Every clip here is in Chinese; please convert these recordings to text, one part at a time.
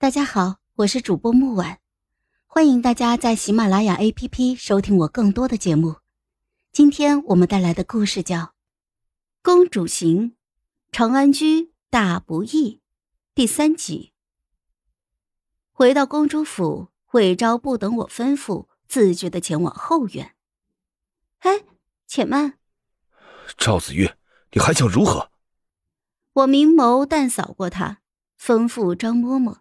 大家好，我是主播木婉，欢迎大家在喜马拉雅 APP 收听我更多的节目。今天我们带来的故事叫《公主行》，长安居大不易第三集。回到公主府，魏昭不等我吩咐，自觉的前往后院。哎，且慢，赵子玉，你还想如何？我明眸淡扫过他，吩咐张嬷嬷。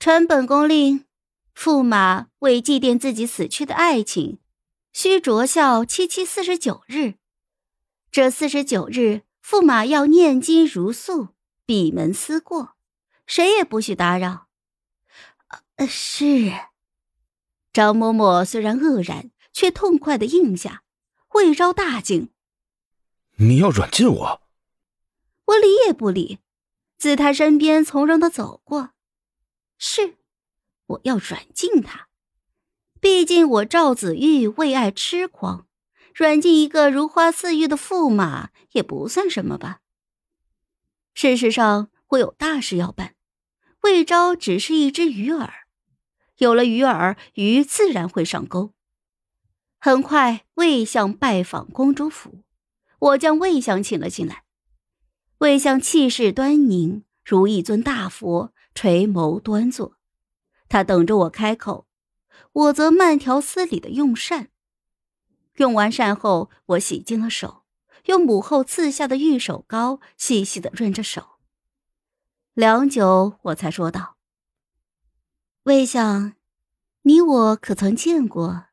传本宫令，驸马为祭奠自己死去的爱情，需着孝七七四十九日。这四十九日，驸马要念经如素，闭门思过，谁也不许打扰。是。张嬷嬷虽然愕然，却痛快的应下。魏昭大惊：“你要软禁我？”我理也不理，自他身边从容的走过。是，我要软禁他。毕竟我赵子玉为爱痴狂，软禁一个如花似玉的驸马也不算什么吧。事实上，我有大事要办。魏昭只是一只鱼饵，有了鱼饵，鱼自然会上钩。很快，魏相拜访公主府，我将魏相请了进来。魏相气势端凝，如一尊大佛。垂眸端坐，他等着我开口，我则慢条斯理的用膳。用完膳后，我洗净了手，用母后赐下的玉手膏细细的润着手。良久，我才说道：“魏相，你我可曾见过？”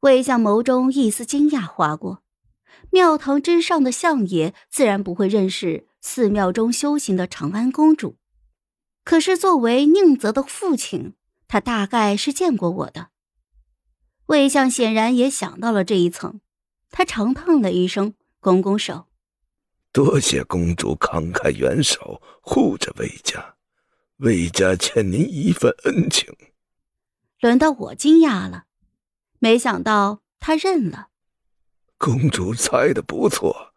魏相眸中一丝惊讶划过，庙堂之上的相爷自然不会认识寺庙中修行的长安公主。可是，作为宁泽的父亲，他大概是见过我的。魏相显然也想到了这一层，他长叹了一声，拱拱手：“多谢公主慷慨援手，护着魏家，魏家欠您一份恩情。”轮到我惊讶了，没想到他认了。公主猜的不错，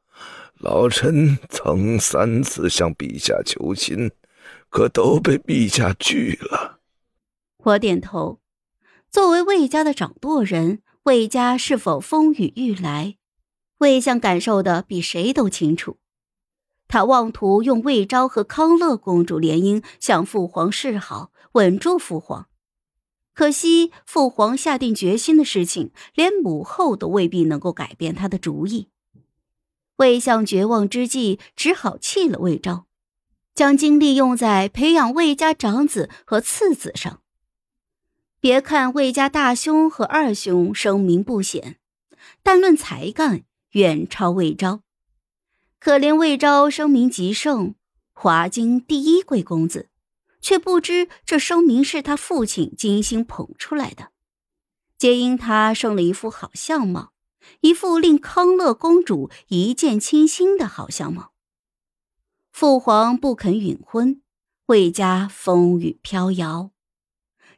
老臣曾三次向陛下求亲。可都被陛下拒了。我点头。作为魏家的掌舵人，魏家是否风雨欲来，魏相感受的比谁都清楚。他妄图用魏昭和康乐公主联姻向父皇示好，稳住父皇。可惜父皇下定决心的事情，连母后都未必能够改变他的主意。魏相绝望之际，只好弃了魏昭。将精力用在培养魏家长子和次子上。别看魏家大兄和二兄声名不显，但论才干远超魏昭。可怜魏昭声名极盛，华京第一贵公子，却不知这声名是他父亲精心捧出来的，皆因他生了一副好相貌，一副令康乐公主一见倾心的好相貌。父皇不肯允婚，魏家风雨飘摇。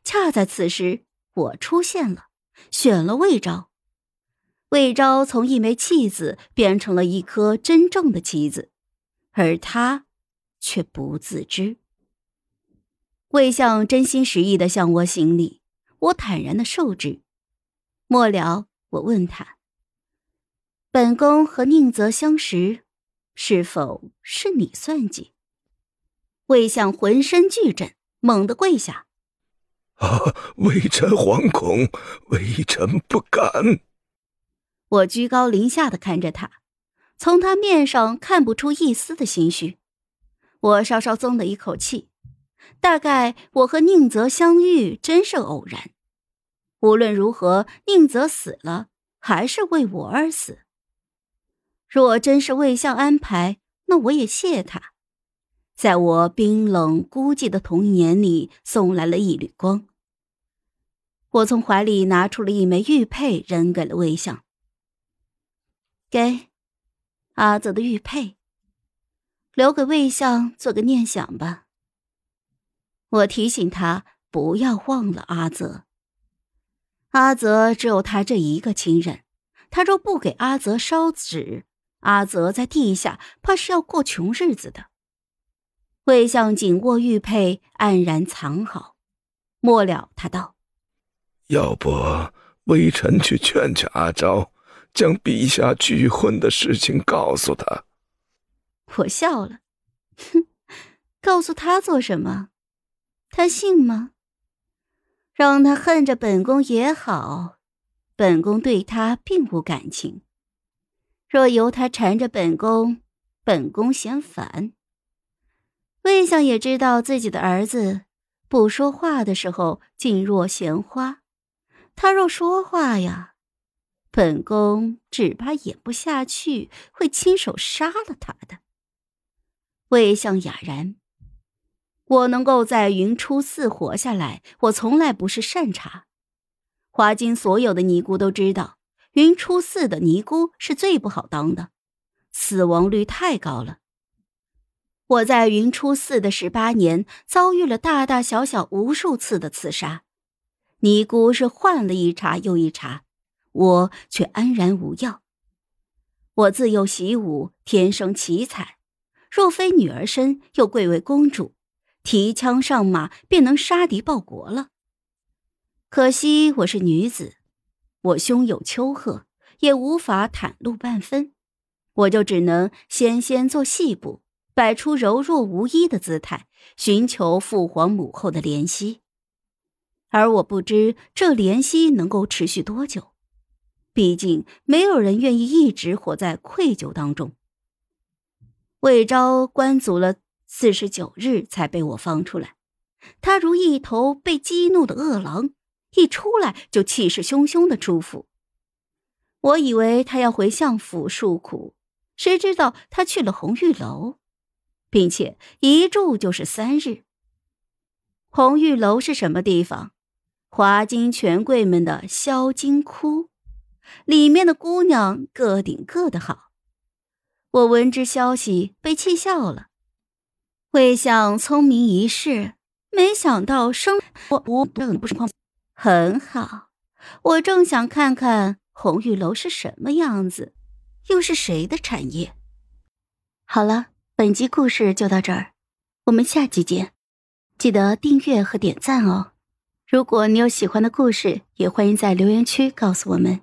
恰在此时，我出现了，选了魏昭。魏昭从一枚弃子变成了一颗真正的棋子，而他却不自知。魏相真心实意的向我行礼，我坦然的受之。末了，我问他：“本宫和宁泽相识。”是否是你算计？魏相浑身巨震，猛地跪下。啊！微臣惶恐，微臣不敢。我居高临下的看着他，从他面上看不出一丝的心虚。我稍稍松了一口气，大概我和宁泽相遇真是偶然。无论如何，宁泽死了，还是为我而死。若真是魏相安排，那我也谢他，在我冰冷孤寂的童年里送来了一缕光。我从怀里拿出了一枚玉佩，扔给了魏相。给，阿泽的玉佩，留给魏相做个念想吧。我提醒他不要忘了阿泽。阿泽只有他这一个亲人，他若不给阿泽烧纸。阿泽在地下，怕是要过穷日子的。魏相紧握玉佩，黯然藏好。末了，他道：“要不微臣去劝劝阿昭，将陛下拒婚的事情告诉他。”我笑了，哼，告诉他做什么？他信吗？让他恨着本宫也好，本宫对他并无感情。若由他缠着本宫，本宫嫌烦。魏相也知道自己的儿子不说话的时候静若闲花，他若说话呀，本宫只怕演不下去，会亲手杀了他的。魏相哑然，我能够在云初寺活下来，我从来不是善茬。华金所有的尼姑都知道。云初寺的尼姑是最不好当的，死亡率太高了。我在云初寺的十八年，遭遇了大大小小无数次的刺杀，尼姑是换了一茬又一茬，我却安然无恙。我自幼习武，天生奇才，若非女儿身，又贵为公主，提枪上马便能杀敌报国了。可惜我是女子。我胸有丘壑，也无法袒露半分，我就只能纤纤做细布，摆出柔弱无依的姿态，寻求父皇母后的怜惜。而我不知这怜惜能够持续多久，毕竟没有人愿意一直活在愧疚当中。魏昭关足了四十九日才被我放出来，他如一头被激怒的恶狼。一出来就气势汹汹的出府，我以为他要回相府诉苦，谁知道他去了红玉楼，并且一住就是三日。红玉楼是什么地方？华金权贵们的销金窟，里面的姑娘个顶个的好。我闻之消息，被气笑了。魏相聪明一世，没想到生我我不是很好，我正想看看红玉楼是什么样子，又是谁的产业。好了，本集故事就到这儿，我们下集见，记得订阅和点赞哦。如果你有喜欢的故事，也欢迎在留言区告诉我们。